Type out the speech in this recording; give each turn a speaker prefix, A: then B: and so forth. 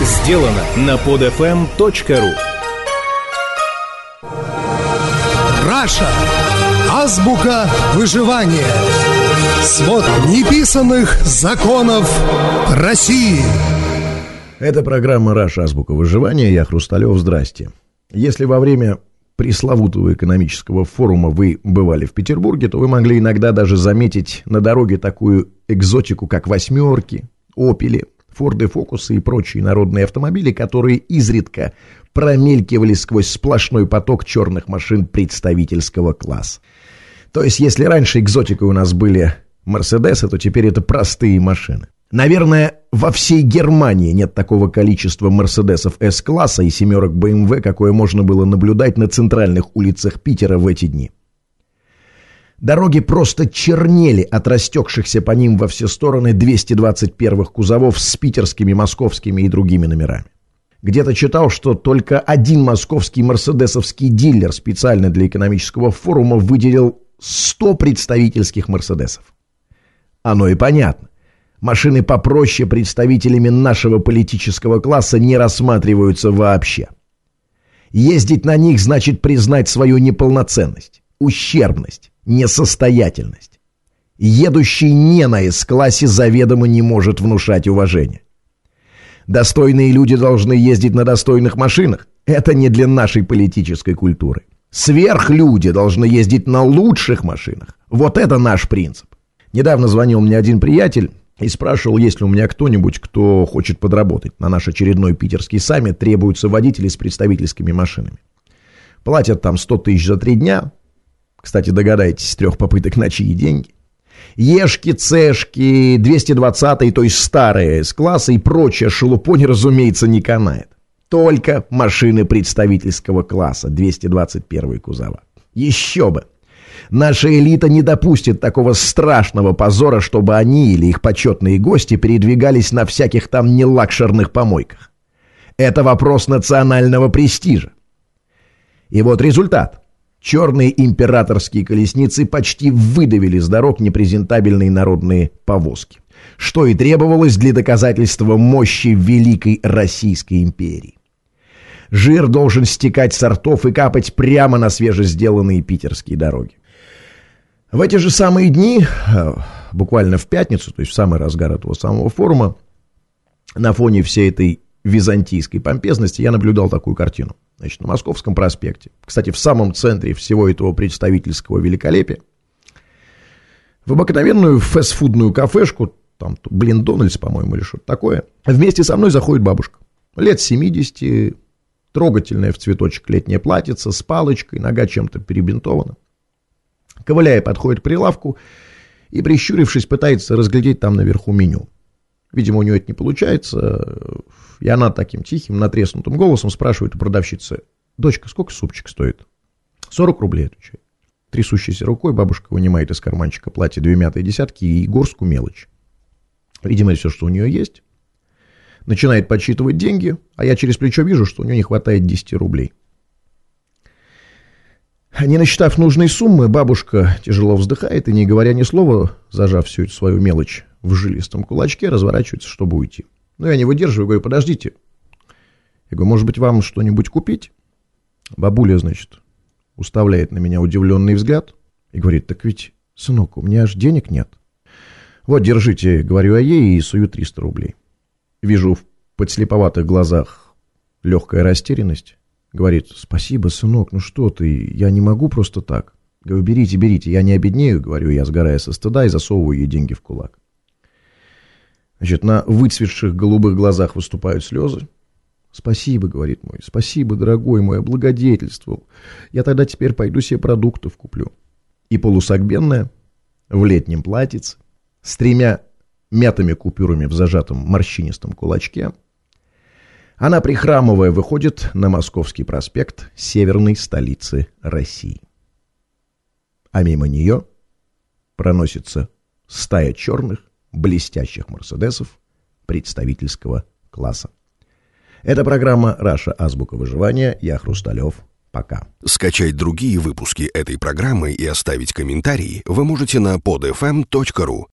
A: сделано на podfm.ru
B: Раша. Азбука выживания. Свод неписанных законов России.
C: Это программа «Раша. Азбука выживания». Я Хрусталев. Здрасте. Если во время пресловутого экономического форума вы бывали в Петербурге, то вы могли иногда даже заметить на дороге такую экзотику, как «восьмерки», «опели», «форды Фокусы» и прочие народные автомобили, которые изредка промелькивали сквозь сплошной поток черных машин представительского класса. То есть, если раньше экзотикой у нас были Мерседесы, то теперь это простые машины. Наверное, во всей Германии нет такого количества Мерседесов С-класса и семерок БМВ, какое можно было наблюдать на центральных улицах Питера в эти дни. Дороги просто чернели от растекшихся по ним во все стороны 221-х кузовов с питерскими, московскими и другими номерами. Где-то читал, что только один московский мерседесовский дилер специально для экономического форума выделил 100 представительских мерседесов. Оно и понятно. Машины попроще представителями нашего политического класса не рассматриваются вообще. Ездить на них значит признать свою неполноценность, ущербность, несостоятельность. Едущий не на С-классе заведомо не может внушать уважение. Достойные люди должны ездить на достойных машинах. Это не для нашей политической культуры. Сверхлюди должны ездить на лучших машинах. Вот это наш принцип. Недавно звонил мне один приятель, и спрашивал, есть ли у меня кто-нибудь, кто хочет подработать. На наш очередной питерский саммит требуются водители с представительскими машинами. Платят там 100 тысяч за три дня. Кстати, догадайтесь, с трех попыток на чьи деньги. Ешки, цешки, 220 то есть старые с-класса и прочая шелупонь, разумеется, не канает. Только машины представительского класса, 221 кузова. Еще бы! Наша элита не допустит такого страшного позора, чтобы они или их почетные гости передвигались на всяких там нелакшерных помойках. Это вопрос национального престижа. И вот результат. Черные императорские колесницы почти выдавили с дорог непрезентабельные народные повозки. Что и требовалось для доказательства мощи Великой Российской империи. Жир должен стекать с ртов и капать прямо на свежесделанные питерские дороги. В эти же самые дни, э, буквально в пятницу, то есть в самый разгар этого самого форума, на фоне всей этой византийской помпезности я наблюдал такую картину. Значит, на Московском проспекте, кстати, в самом центре всего этого представительского великолепия, в обыкновенную фастфудную кафешку, там, блин, Дональдс, по-моему, или что-то такое, вместе со мной заходит бабушка. Лет 70, трогательная в цветочек летняя платьица, с палочкой, нога чем-то перебинтована. Ковыляя подходит к прилавку и, прищурившись, пытается разглядеть там наверху меню. Видимо, у нее это не получается, и она таким тихим, натреснутым голосом спрашивает у продавщицы, «Дочка, сколько супчик стоит?» «40 рублей», отвечает. Трясущейся рукой бабушка вынимает из карманчика платье две мятые десятки и горстку мелочь. Видимо, все, что у нее есть. Начинает подсчитывать деньги, а я через плечо вижу, что у нее не хватает 10 рублей. Не насчитав нужной суммы, бабушка тяжело вздыхает и, не говоря ни слова, зажав всю эту свою мелочь в жилистом кулачке, разворачивается, чтобы уйти. Но я не выдерживаю, говорю, подождите. Я говорю, может быть, вам что-нибудь купить? Бабуля, значит, уставляет на меня удивленный взгляд и говорит, так ведь, сынок, у меня аж денег нет. Вот, держите, говорю я ей и сую 300 рублей. Вижу в подслеповатых глазах легкая растерянность. Говорит, спасибо, сынок, ну что ты, я не могу просто так. Говорю, берите, берите, я не обеднею, говорю я, сгорая со стыда, и засовываю ей деньги в кулак. Значит, на выцветших голубых глазах выступают слезы. «Спасибо», — говорит мой, — «спасибо, дорогой мой, облагодетельствовал. Я тогда теперь пойду себе продуктов куплю». И полусогбенная, в летнем платьице, с тремя мятыми купюрами в зажатом морщинистом кулачке — она, прихрамывая, выходит на Московский проспект северной столицы России. А мимо нее проносится стая черных, блестящих «Мерседесов» представительского класса. Это программа «Раша. Азбука выживания». Я Хрусталев. Пока.
D: Скачать другие выпуски этой программы и оставить комментарии вы можете на podfm.ru.